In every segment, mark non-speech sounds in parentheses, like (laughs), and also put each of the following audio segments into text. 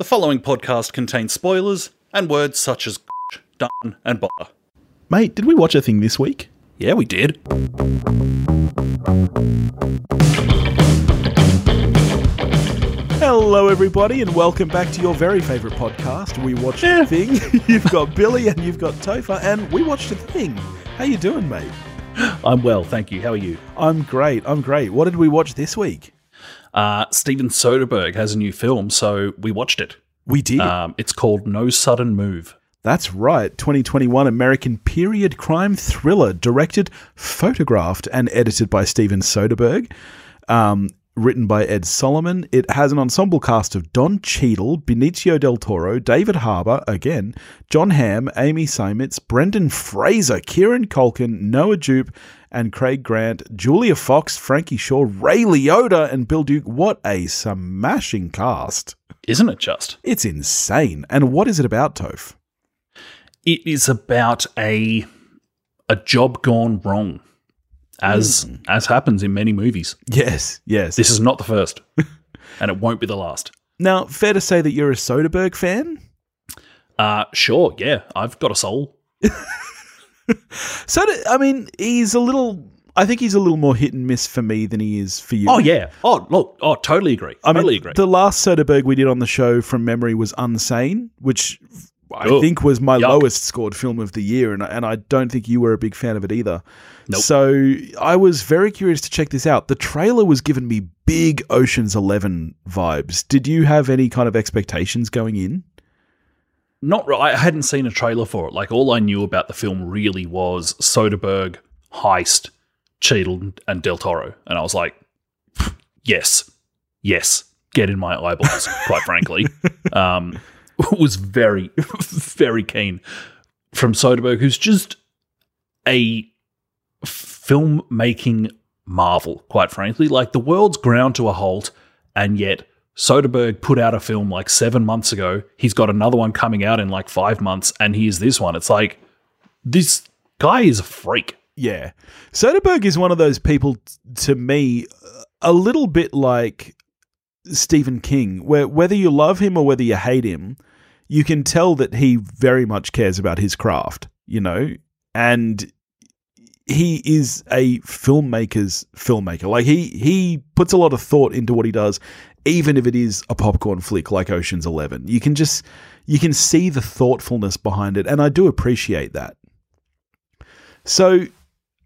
The following podcast contains spoilers and words such as done and bother. Mate, did we watch a thing this week? Yeah, we did. Hello, everybody, and welcome back to your very favourite podcast. We watched a thing. (laughs) you've got Billy and you've got Topher, and we watched a thing. How you doing, mate? I'm well, thank you. How are you? I'm great. I'm great. What did we watch this week? Uh, Steven Soderbergh has a new film, so we watched it. We did. Um, it's called No Sudden Move. That's right. 2021 American period crime thriller, directed, photographed, and edited by Steven Soderbergh. Um, written by Ed Solomon. It has an ensemble cast of Don Cheadle, Benicio del Toro, David Harbour, again, Jon Hamm, Amy Seimetz, Brendan Fraser, Kieran Culkin, Noah Jupe, and Craig Grant, Julia Fox, Frankie Shaw, Ray Liotta, and Bill Duke. What a smashing cast! Isn't it just? It's insane. And what is it about, Toph? It is about a a job gone wrong. As as happens in many movies. Yes, yes. This is not the first. (laughs) and it won't be the last. now, fair to say that you're a Soderbergh fan? Uh sure, yeah. I've got a soul. (laughs) So, I mean, he's a little. I think he's a little more hit and miss for me than he is for you. Oh yeah. Oh look. Oh totally agree. I totally mean, agree. the last Soderbergh we did on the show from memory was Unsane, which I think was my yuck. lowest scored film of the year, and and I don't think you were a big fan of it either. Nope. So I was very curious to check this out. The trailer was giving me big Ocean's Eleven vibes. Did you have any kind of expectations going in? Not re- I hadn't seen a trailer for it. Like all I knew about the film really was Soderbergh, Heist, Cheadle, and Del Toro, and I was like, yes, yes, get in my eyeballs. (laughs) quite frankly, um, (laughs) was very, (laughs) very keen from Soderbergh, who's just a filmmaking marvel. Quite frankly, like the world's ground to a halt, and yet. Soderbergh put out a film like seven months ago. He's got another one coming out in like five months, and here's this one. It's like this guy is a freak. Yeah. Soderbergh is one of those people, t- to me, uh, a little bit like Stephen King, where whether you love him or whether you hate him, you can tell that he very much cares about his craft, you know? And he is a filmmaker's filmmaker. Like he he puts a lot of thought into what he does, even if it is a popcorn flick like Ocean's Eleven. You can just you can see the thoughtfulness behind it, and I do appreciate that. So,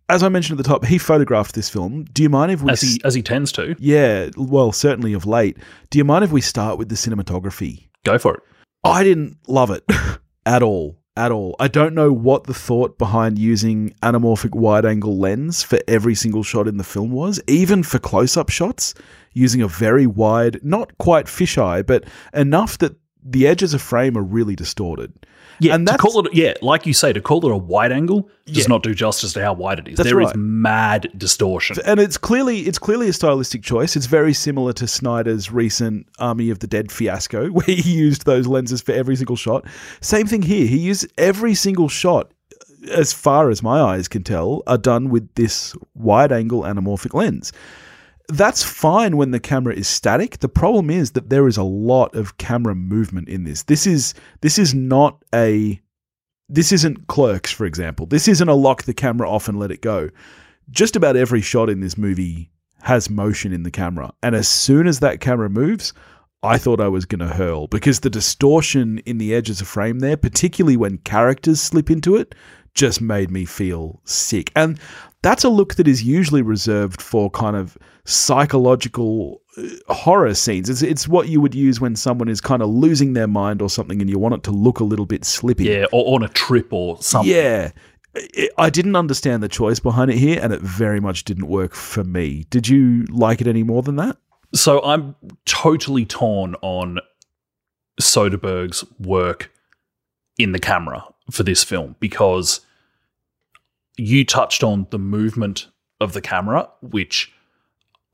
as I mentioned at the top, he photographed this film. Do you mind if we? As he as he tends to. yeah, well, certainly of late. Do you mind if we start with the cinematography? Go for it. I didn't love it (laughs) at all. At all. I don't know what the thought behind using anamorphic wide angle lens for every single shot in the film was, even for close up shots, using a very wide, not quite fisheye, but enough that the edges of frame are really distorted. Yeah, And to that's- call it yeah, like you say, to call it a wide angle does Yeah. not do justice to how wide it is. That's There is right. mad distortion. and it's clearly it's clearly a stylistic choice. It's very similar to Snyder's recent Army of the Dead fiasco, (laughs) where he used those lenses for every single shot. Same thing here. He used every single shot, as far as my eyes can tell, are done with this wide angle anamorphic lens. That's fine when the camera is static. The problem is that there is a lot of camera movement in this. This is this is not a this isn't clerks, for example. This isn't a lock the camera off and let it go just about every shot in this movie has motion in the camera. And as soon as that camera moves, I thought I was going to hurl because the distortion in the edges of frame there, particularly when characters slip into it, just made me feel sick. And that's a look that is usually reserved for kind of psychological uh, horror scenes. It's, it's what you would use when someone is kind of losing their mind or something and you want it to look a little bit slippy. Yeah, or on a trip or something. Yeah. I- I didn't understand the choice behind it here, and it very much didn't work for me. Did you like it any more than that? So I'm totally torn on Soderbergh's work in the camera for this film because you touched on the movement of the camera, which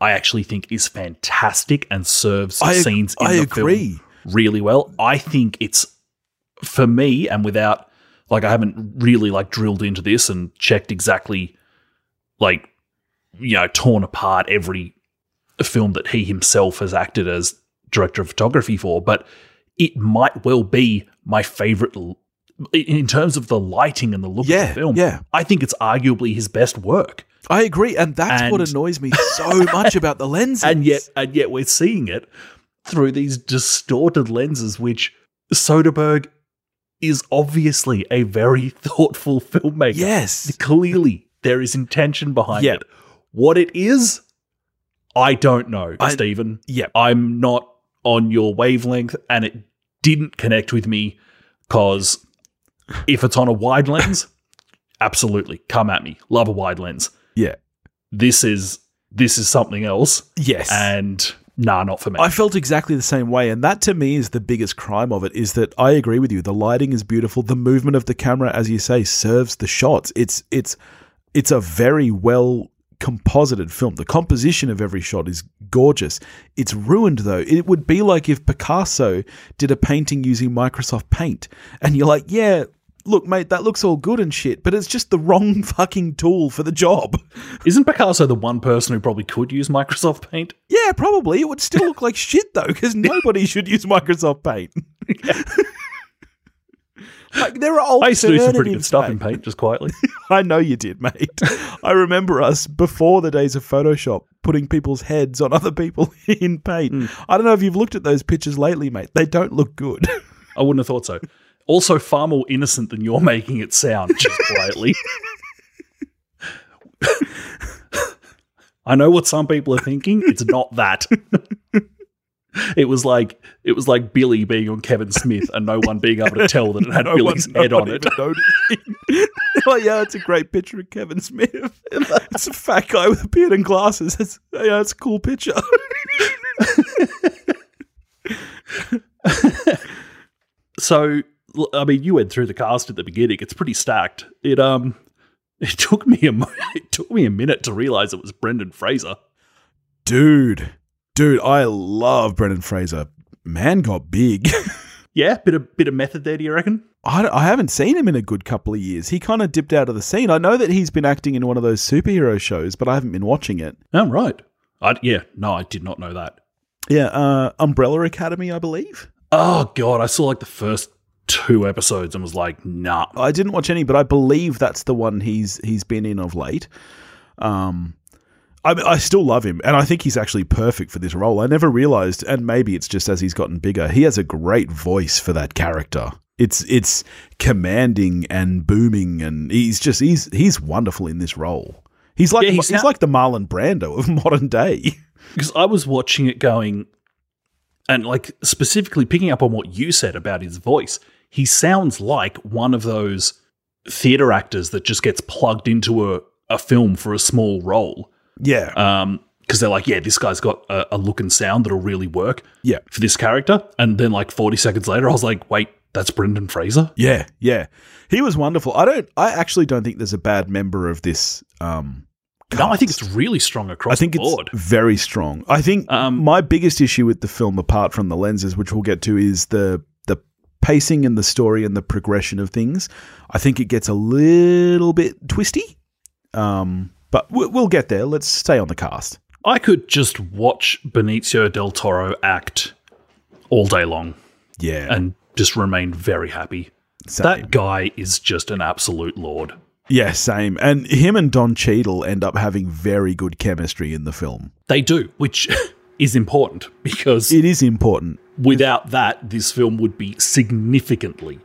I actually think is fantastic and serves I scenes in I the agree. film really well. I think it's for me, and without like I haven't really like drilled into this and checked exactly like you know torn apart every film that he himself has acted as director of photography for, but it might well be my favorite in terms of the lighting and the look of Yeah, the film. yeah. I think it's arguably his best work. I agree, and that's what annoys me so (laughs) much about the lenses. And yet and yet we're seeing it through these distorted lenses which Soderbergh is obviously a very (laughs) thoughtful filmmaker. yes, Clearly there is intention behind Yeah. it. What it is, I don't know, I- Stephen. yeah, I'm not on your wavelength and it didn't connect with me because if it's on a wide lens, absolutely come at me. Love a wide lens. yeah, This is this is something else yes. and nah, not for me. I felt exactly the same way, and that to me is the biggest crime of it. Is that I agree with you. The lighting is beautiful. The movement of the camera, as you say, serves the shots. It's it's it's a very well composited film. The composition of every shot is gorgeous. It's ruined though. It would be like if Picasso did a painting using Microsoft Paint, and you're like, yeah. Look, mate, that looks all good and shit, but it's just the wrong (laughs) fucking tool for the job. Isn't Picasso the one person who probably could use Microsoft Paint? Yeah, probably. It would still (laughs) look like shit though, because nobody should use Microsoft Paint. like there are alternatives. I used to do some pretty good stuff mate. in Paint, just quietly. (laughs) I know you did, mate. I remember us before the days of Photoshop putting people's heads on other people in Paint. Hmm. I don't know if you've looked at those pictures lately, mate. They don't look good. I wouldn't have thought so. Also, far more innocent than you're making it sound, just (laughs) quietly. I know what some people are thinking. It's not that. it was like it was like Billy being on Kevin Smith and no one being able to tell that it had (laughs) No Billy's one- head one on it. (laughs) oh yeah, it's a great picture of Kevin Smith. It's a fat guy with a beard and glasses. It's, yeah, it's a cool picture. So, I mean, you went through the cast at the beginning. It's pretty stacked. It um, (laughs) it took me a (laughs) it took me a minute to realize it was Brendan Fraser. dude, dude, I love Brendan Fraser. Man got big. (laughs) Yeah, bit of bit of method there. Do you reckon? I, I haven't seen him in a good couple of years. He kind of dipped out of the scene. I know that he's been acting in one of those superhero shows, but I haven't been watching it. Oh, right. I, yeah, no, I did not know that. Yeah, uh, Umbrella Academy, I believe. Oh god, I saw like the first two episodes and was like, nah. I didn't watch any, but I believe that's the one he's he's been in of late. Um, I I still love him, and I think he's actually perfect for this role. I never realized, and maybe it's just as he's gotten bigger, he has a great voice for that character. It's it's commanding and booming, and he's just he's he's wonderful in this role. He's like Yeah, he he's sound- like the Marlon Brando of (laughs) modern day. Because I was watching it going, and like specifically picking up on what you said about his voice, he sounds like one of those theater actors that just gets plugged into a, a film for a small role. Yeah, Um, because they're like, yeah, this guy's got a, a look and sound that'll really work yeah. for this character. And then like 40 seconds later, I was like, wait, that's Brendan Fraser? Yeah, yeah. He was wonderful. I don't I actually don't think there's a bad member of this um No, I think it's really strong across I think it's board. very strong. I think Um, my biggest issue with the film apart from the lenses which we'll get to is the pacing and the story and the progression of things. I think it gets a little bit twisty. Um but we- we'll get there. Let's stay on the cast. I could just watch Benicio del Toro act all day long Yeah. and just remain very happy. same. That guy is just an absolute lord. yeah, same. And him and Don Cheadle end up having very good chemistry in the film. They do, which (laughs) is important because It is important. without that, this film would be significantly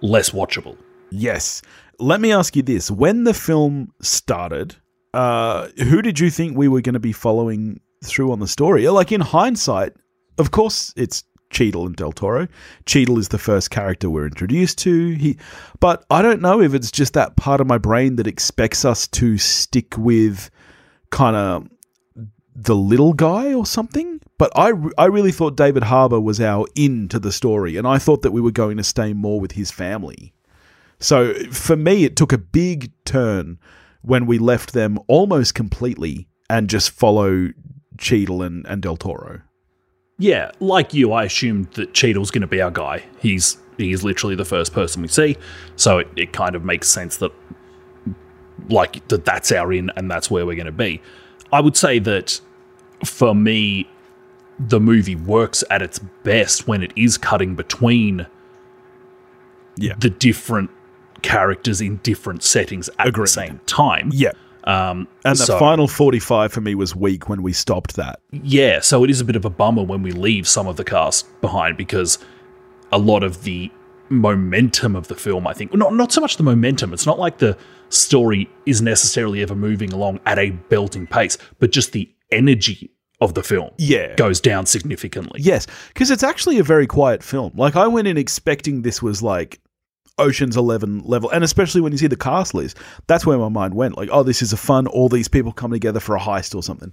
less watchable. Yes. Let me ask you this: When the film started, uh, who did you think we were going to be following through on the story? Like in hindsight, of course, it's Cheadle and Del Toro. Cheadle is the first character we're introduced to. He, but I don't know if it's just that part of my brain that expects us to stick with kind of the little guy or something. But I, I really thought David Harbour was our in to the story, and I thought that we were going to stay more with his family. So for me, it took a big turn when we left them almost completely and just follow Cheadle and, and Del Toro. Yeah, like you, I assumed that Cheadle's going to be our guy. He's he's literally the first person we see, so it, it kind of makes sense that like that that's our in and that's where we're going to be. I would say that for me, the movie works at its best when it is cutting between Yeah. the different characters in different settings at Agreed. the same time. Yeah. Um, And the so- final 45 for me was weak when we stopped that. Yeah, so it is a bit of a bummer when we leave some of the cast behind because a lot of the momentum of the film, I think, not not so much the momentum. It's not like the story is necessarily ever moving along at a belting pace, but just the energy of the film Yeah. goes down significantly. Yes, because it's actually a very quiet film. Like I went in expecting this was like Ocean's Eleven level, and especially when you see the cast list, that's where my mind went. Like, oh, this is a fun. All these people come together for a heist or something.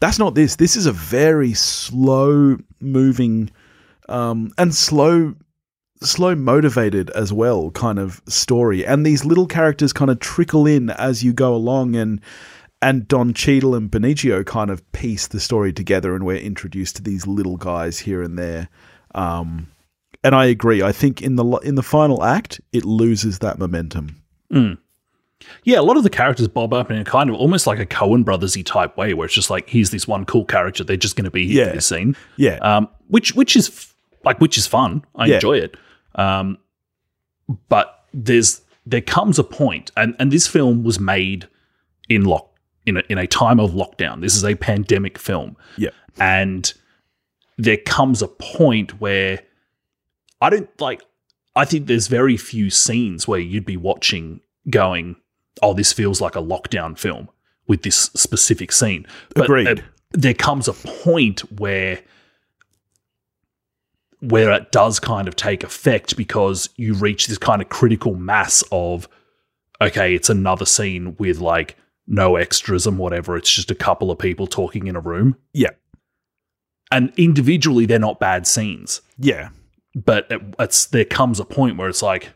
That's not this. This is a very slow moving, um, and slow, slow motivated as well kind of story. And these little characters kind of trickle in as you go along, and and Don Cheadle and Benicio kind of piece the story together, and we're introduced to these little guys here and there. Um, and I agree. I think in the in the final act, it loses that momentum. Yeah, a lot of the characters bob up in a kind of almost like a Coen Brothersy type way, where it's just like here's this one cool character, they're just going to be here Yeah. for this scene. Yeah, um, which which is like which is fun. I Yeah. enjoy it. Um, but there's there comes a point, and and this film was made in lock in a, in a time of lockdown. This is a pandemic film, yeah, and there comes a point where I don't like. I think there's very few scenes where you'd be watching going, "Oh, this feels like a lockdown film." With this specific scene, but Agreed. uh, there comes a point where where it does kind of take effect because you reach this kind of critical mass of okay, it's another scene with like no extras and whatever. It's just a couple of people talking in a room. yeah, And individually, they're not bad scenes, yeah, but it, it's there comes a point where it's like,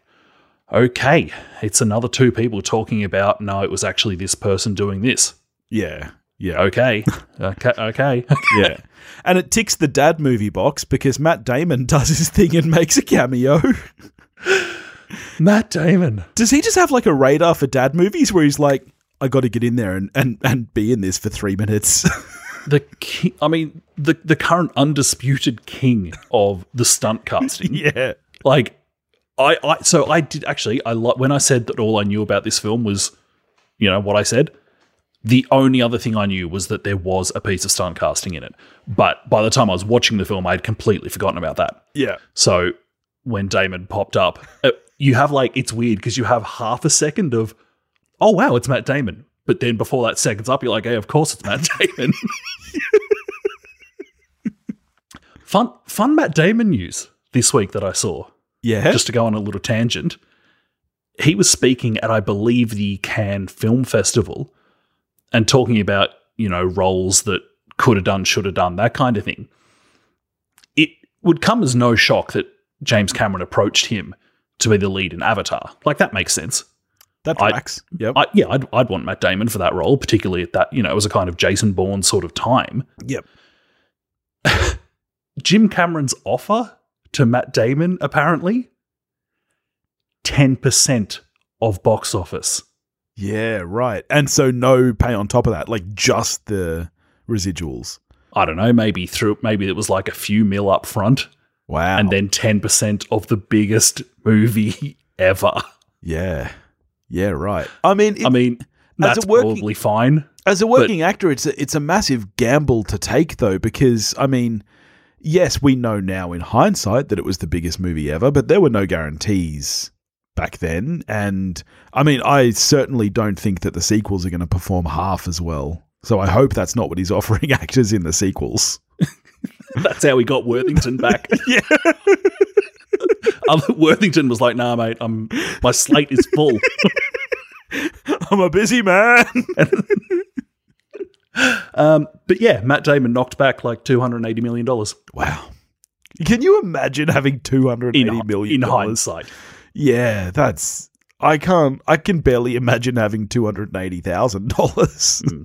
okay, it's another two people talking about no, it was actually this person doing this. yeah, yeah, Okay, (laughs) okay, okay. yeah. And it ticks the dad movie box because Matt Damon does his thing and makes a cameo. (laughs) Matt Damon. Does he just have like a radar for dad movies where he's like, I got to get in there and, and, and be in this for three minutes? (laughs) the king, I mean the the current undisputed king of the stunt casting. yeah. like I, I so I did actually I lo- when I said that all I knew about this film was you know what I said. The only other thing I knew was that there was a piece of stunt casting in it. But by the time I was watching the film, I had completely forgotten about that. Yeah. So when Damon popped up, uh, you have like it's weird because you have half a second of, oh wow, it's Matt Damon. But then before that second's up, you're like, hey, of course it's Matt (laughs) Damon. fun, fun Matt Damon news this week that I saw. Yeah. Just to go on a little tangent, he was speaking at I believe the Cannes Film Festival and talking about you know roles that could have done, should have done, that kind of thing. It would come as no shock that James Cameron approached him to be the lead in Avatar. Like that makes sense. that I- tracks. yep. I, yeah, I'd, I'd want Matt Damon for that role, particularly at that, you know, it was a kind of Jason Bourne sort of time. yep. (laughs) Jim Cameron's offer to Matt Damon, apparently, 10% of box office. Yeah, right. And so no pay on top of that, like just the residuals. I don't know, maybe through, maybe it was like a few mil up front Wow. and then 10% of the biggest movie (laughs) ever. yeah. Yeah, right. I mean, it, I mean, that's working- probably fine. as a working actor, it's a, it's a massive gamble to take, though, because I mean, yes, we know now in hindsight that it was the biggest movie ever, but there were no guarantees back then. And I mean, I certainly don't think that the sequels are going to perform half as well. So I hope that's not what he's (laughs) offering actors in the sequels. (laughs) That's how we got Worthington back. (laughs) Yeah. Worthington was like, nah, mate, I'm, my slate is full. I'm a busy man. Um, but yeah, Matt Damon knocked back like two hundred eighty million dollars wow. Can you imagine having two hundred in eighty million in hindsight. Yeah, that's I can't I can barely imagine having two hundred and eighty thousand dollars. Hmm.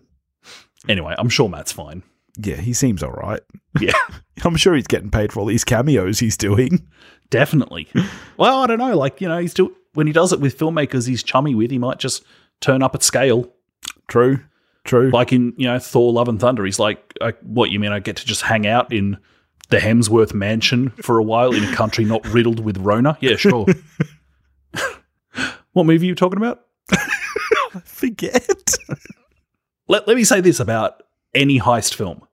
Anyway, I'm sure Matt's fine. Yeah, he seems all right. Yeah, (laughs) I'm sure he's getting paid for all these cameos he's doing. definitely. Well, I don't know. Like you know, he's still when he does it with filmmakers he's chummy with, he might just turn up at scale. True. True. Like in you know Thor: Love and Thunder, he's like, "What you mean? I get to just hang out in the Hemsworth mansion for a while in a country not riddled with Rona?" Yeah, sure. (laughs) what movie are you talking about? (laughs) Forget. Let Let me say this about any heist film.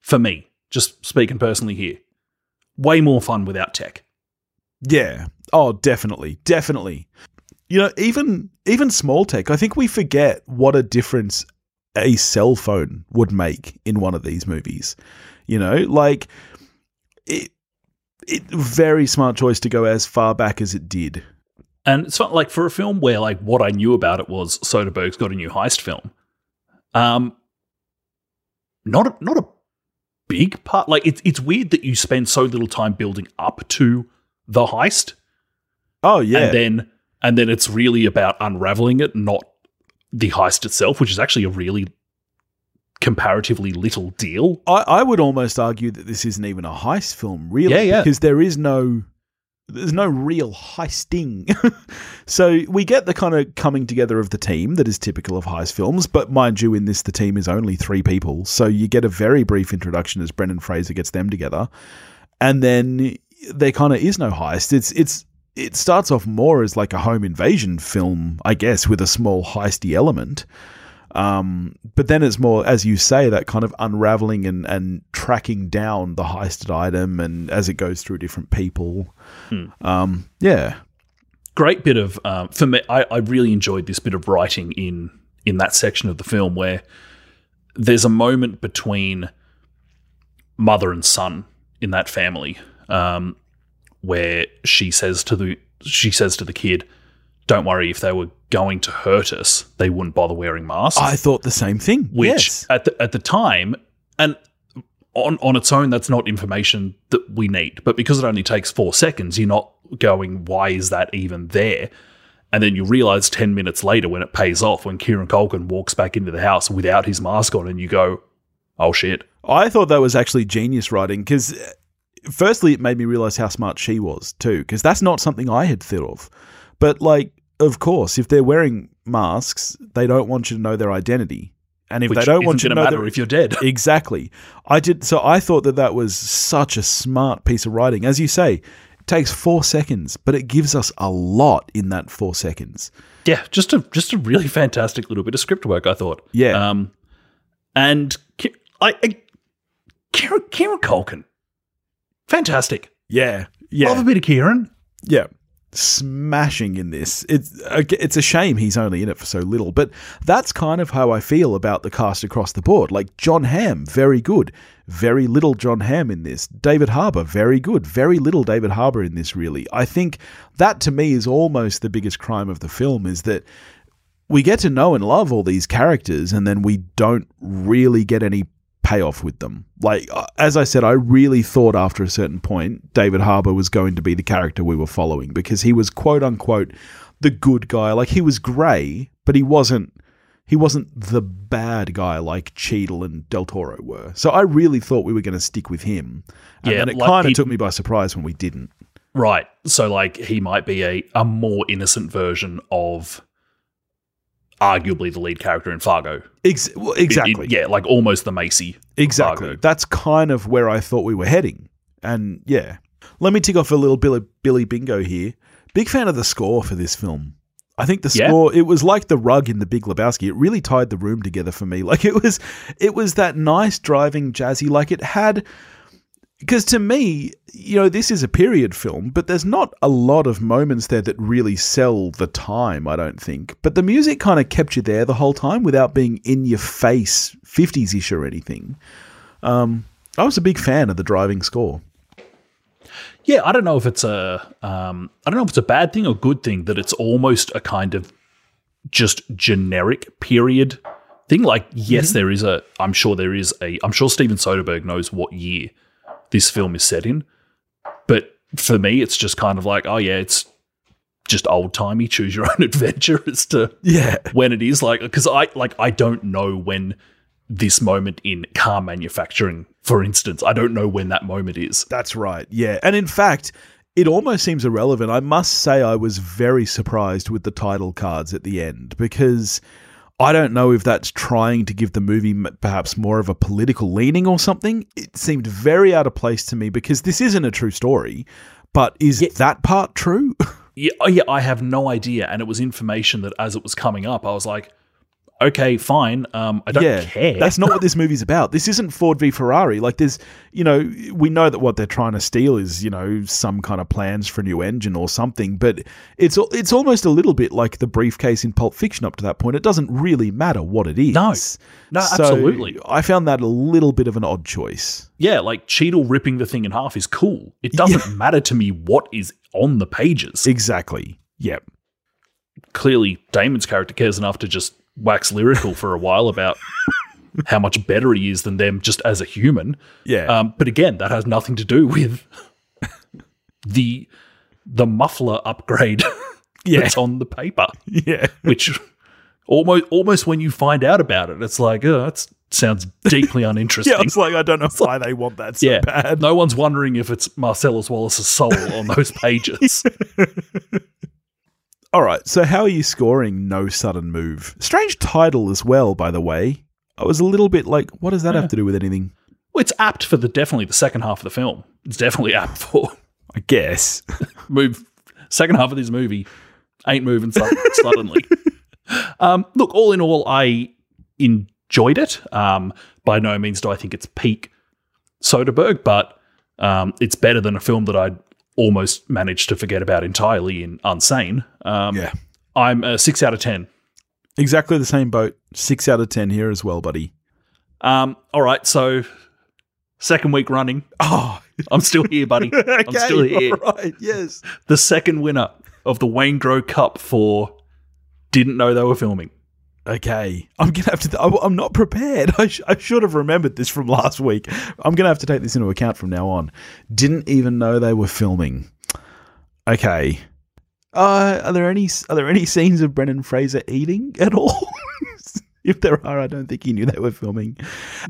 For me, just speaking personally here, way more fun without tech. Yeah. Oh, definitely. Definitely. You know, even even small tech, I think we forget what a difference a cell phone would make in one of these movies. You know, like it it very smart choice to go as far back as it did. And it's like for a film where like what I knew about it was Soderbergh's got a new heist film. Um, not a, not a big part. Like it's it's weird that you spend so little time building up to the heist, Oh yeah. and then and then it's really about unraveling it, not the heist itself, which is actually a really comparatively little deal. I, I would almost argue that this isn't even a heist film, really, Yeah, yeah. because there is no there's no real heisting. (laughs) so we get the kind of coming together of the team that is typical of heist films, but mind you, in this the team is only three people, so you get a very brief introduction as Brendan Fraser gets them together, and then there kind of is no heist. It's it's it starts off more as like a home invasion film, I guess, with a small heisty element. Um, but then it's more, as you say, that kind of unraveling and, and tracking down the heisted item, and as it goes through different people. Hmm. Um, yeah, great bit of um, for me. I, I really enjoyed this bit of writing in in that section of the film where there's a moment between mother and son in that family um, where she says to the she says to the kid, "Don't worry, if they were going to hurt us, they wouldn't bother wearing masks." I thought the same thing. which yes. at the at the time and on on its own that's not information that we need but because it only takes 4 seconds you're not going why is that even there and then you realize 10 minutes later when it pays off when Kieran Culkin walks back into the house without his mask on and you go oh shit I thought that was actually genius writing because, firstly, it made me realize how smart she was too, because that's not something I had thought of. But like, of course, if they're wearing masks, they don't want you to know their identity, and if which they don't want you to know matter their, if you're dead (laughs) Exactly. I did. So I thought that that was such a smart piece of writing. As you say, it takes four seconds, but it gives us a lot in that four seconds. yeah just a just a really (laughs) fantastic little bit of script work I thought Yeah. um and I, I Kieran, Kieran Culkin fantastic Yeah. Yeah. Love a bit of Kieran Yeah. Smashing in this. It's it's a shame he's only in it for so little, but that's kind of how I feel about the cast across the board. Like Jon Hamm, very good. Very little Jon Hamm in this. David Harbour, very good. Very little David Harbour in this, really. I think that to me is almost the biggest crime of the film is that we get to know and love all these characters and then we don't really get any payoff with them. Like uh, as I said, I really thought after a certain point David Harbour was going to be the character we were following because he was quote unquote the good guy. Like he was grey, but he wasn't he wasn't the bad guy like Cheadle and Del Toro were. So I really thought we were going to stick with him. And Yeah, it like kind of he- took me by surprise when we didn't. Right. So like he might be a, a more innocent version of arguably the lead character in Fargo. Ex- well, It- it- exactly. yeah, like almost the Macy. Exactly. That's kind of where I thought we were heading. And yeah. Let me tick off a little Billy, Billy Bingo here. Big fan of the score for this film. I think the Yeah. score it was like the rug in the Big Lebowski. It really tied the room together for me. (laughs) Like it was it was that nice driving jazzy like it had because to me, you know, this is a period film, but there's not a lot of moments there that really sell the time, I don't think. But the music kind of kept you there the whole time without being in your face 50s ish or anything. Um, I was a big fan of the driving score. Yeah, I don't know if it's a um, I don't know if it's a bad thing or good thing that it's almost a kind of just generic period thing. Like, yes, there is a. I'm sure there is a. I'm sure Steven Soderbergh knows what year this film is set in, but for me, it's just kind of like, oh yeah, it's just old timey. Choose your (laughs) own adventure as to Yeah. when it is like because I like I don't know when this moment in car manufacturing, for instance, I don't know when that moment is. That's right. Yeah. And in fact, it almost seems irrelevant. I must say, I was very surprised with the title cards at the end because I don't know if that's trying to give the movie perhaps more of a political leaning or something. It seemed very out of place to me because this isn't a true story. But is Yeah. that part true? (laughs) Yeah, oh, yeah, I have no idea, and it was information that as it was coming up, I was like, okay, fine. Um, I don't yeah, care. that's not what this movie's about. This isn't Ford v Ferrari. Like, there's, you know, we know that what they're trying to steal is, you know, some kind of plans for a new engine or something. But it's it's almost a little bit like the briefcase in Pulp Fiction up to that point. It doesn't really matter what it is. No. No, So absolutely. I found that a little bit of an odd choice. yeah, like Cheadle ripping the thing in half is cool. It doesn't matter to me what is on the pages. Exactly. Yep. Clearly, Damon's character cares enough to just wax lyrical for a while about (laughs) how much better he is than them just as a human. Yeah. Um, but again, that has nothing to do with (laughs) the the muffler upgrade (laughs) Yeah. that's on the paper. yeah. which almost almost when you find out about it, it's like, oh, that sounds deeply uninteresting. Yeah. It's like I don't know why they want that so Yeah. bad. No one's wondering if it's Marcellus Wallace's soul on those pages. All right. So how are you scoring No Sudden Move? Strange title as well, by the way. I was a little bit like, what does that have to do with anything? well, it's apt for the definitely the second half of the film. It's definitely (laughs) apt for I guess. (laughs) move second half of this movie ain't moving su- (laughs) suddenly. Um, look, all in all, I enjoyed it. Um, by no means do I think it's peak Soderbergh, but um, it's better than a film that I'd almost managed to forget about entirely in Unsane. Um, yeah. I'm a six out of ten. Exactly the same boat. Six out of ten here as well, buddy. Um, all right, so second week running, Oh, I'm still here, buddy. (laughs) I'm still here. All right. Yes. The second winner of the Wayne Grow Cup for didn't know they were filming. Okay. I'm gonna have to. I- I'm not prepared. (laughs) I, sh- I should have remembered this from (laughs) last week. I'm gonna have to take this into account from now on. Didn't even know they were filming. Okay. Uh, are there any are there any scenes of Brendan Fraser eating at all? (laughs) if there are, I don't think he knew they were filming.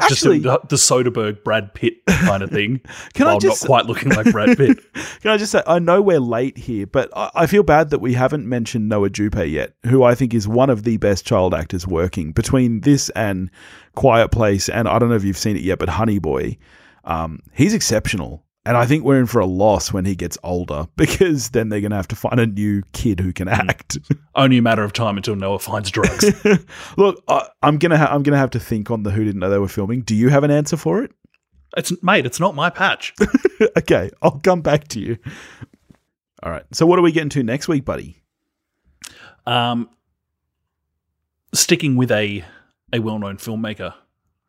Actually, just the, the Soderbergh Brad Pitt kind of thing. (laughs) Can I just- not quite looking like Brad Pitt? (laughs) Can I just say, I know we're late here, but I, I feel bad that we haven't mentioned Noah Jupe yet, who I think is one of the best child actors working between this and Quiet Place, and I don't know if you've seen it yet, but Honey Boy. Um, he's exceptional. And I think we're in for a loss when he gets older (laughs) because then they're going to have to find a new kid who can act. (laughs) Only a matter of time until Noah finds drugs. (laughs) Look, I, I'm gonna ha- I'm gonna have to think on the who didn't know they were filming. Do you have an answer for it? it's mate, it's not my patch. okay, I'll come back to you. All right. So what are we getting to next week, buddy? Um, sticking with a a well known filmmaker,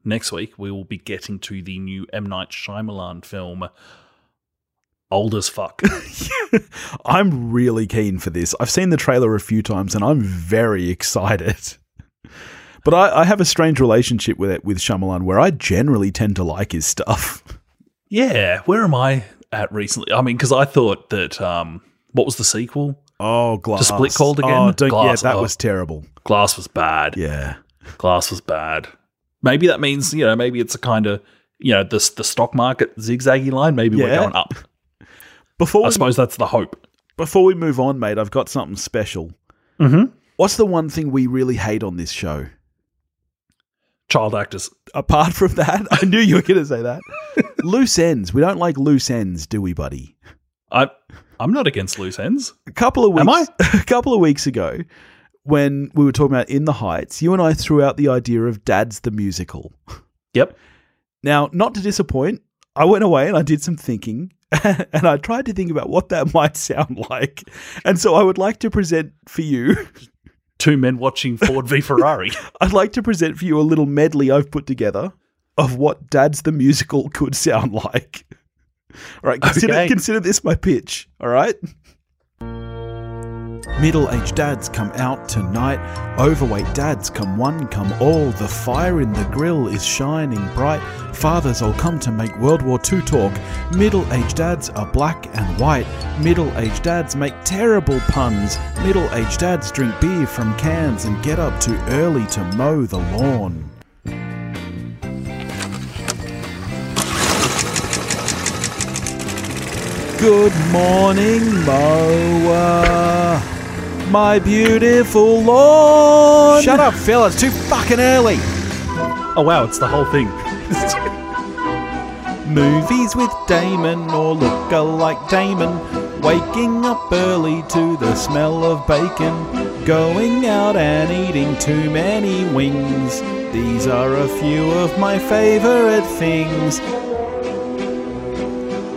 next week we will be getting to the new M Night Shyamalan film. Old as fuck. (laughs) I'm really keen for this. I've seen the trailer a few times and I'm very excited. But I, I have a strange relationship with it with Shyamalan where I generally tend to like his stuff. yeah, where am I at recently? I mean, because I thought that um, what was the sequel? Oh, Glass. To Split called again? Oh, Glass, yeah, that oh. was terrible. Glass was bad. Yeah. Glass was bad. Maybe that means you know maybe it's a kind of you know the the stock market zigzaggy line. Maybe we're going up. Before I we, suppose that's the hope. before we move on, mate, I've got something special. Mm-hmm. What's the one thing we really hate on this show? Child actors. Apart from that, (laughs) I knew you were going to say that. (laughs) loose ends. We don't like loose ends, do we, buddy? I I'm not against loose ends. a couple of weeks Am I? (laughs) a couple of weeks ago when we were talking about in the heights you and i threw out the idea of dad's the musical Yep. now not to disappoint i went away and i did some thinking (laughs) and i tried to think about what that (laughs) might sound like and so i would like to present for you (laughs) Two men watching Ford v Ferrari. i'd like to present for you a little medley i've put together of what dad's the musical could sound like all right consider, Okay. consider this my pitch all right Middle-aged dads come out tonight. Overweight dads come one, come all. The fire in the grill is shining bright. Fathers all come to make World War II talk. Middle-aged dads are black and white. Middle-aged dads make terrible puns. Middle-aged dads drink beer from cans and get up too early to mow the lawn. Good morning, mower. My beautiful lawn. Shut up, Phil. It's too fucking early. Oh wow, it's the whole thing. (laughs) Movies with Damon or look alike Damon. Waking up early to the smell of bacon. Going out and eating too many wings. These are a few of my favourite things.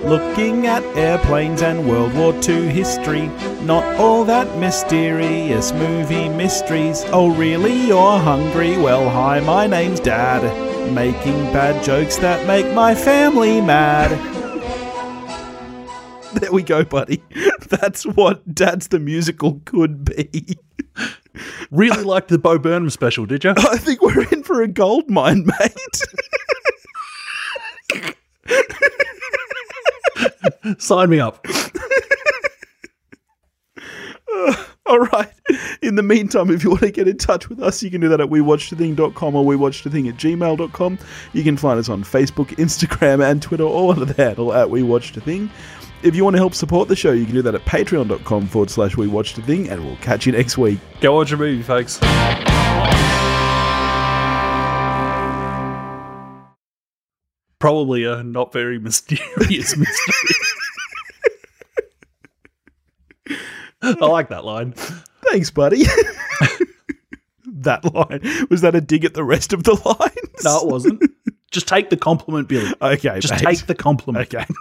Looking at airplanes and World War II history. Not all that mysterious movie mysteries. Oh, really? You're hungry? Well, hi, my name's Dad. Making bad jokes that make my family mad. There we go, buddy. (laughs) That's what Dad's the Musical could be. Really liked the Bo Burnham special, did you? (laughs) I think we're in for a gold mine, mate. (laughs) (laughs) Sign me up. (laughs) All right. In the meantime, if you want to get in touch with us, you can do that at wewatchedathing.com or wewatchedathing at gmail.com. You can find us on Facebook, Instagram, and Twitter, all under the handle at wewatchedathing. If you want to help support the show, you can do that at patreon.com forward slash wewatchedathing, and we'll catch you next week. Go watch a movie, folks. Probably a not very mysterious (laughs) mystery. I like that line. Thanks, buddy. (laughs) that line. Was that a dig at the rest of the lines? No, it wasn't. Just take the compliment, Billy. (laughs) Okay, Just mate. take the compliment. Okay. (laughs)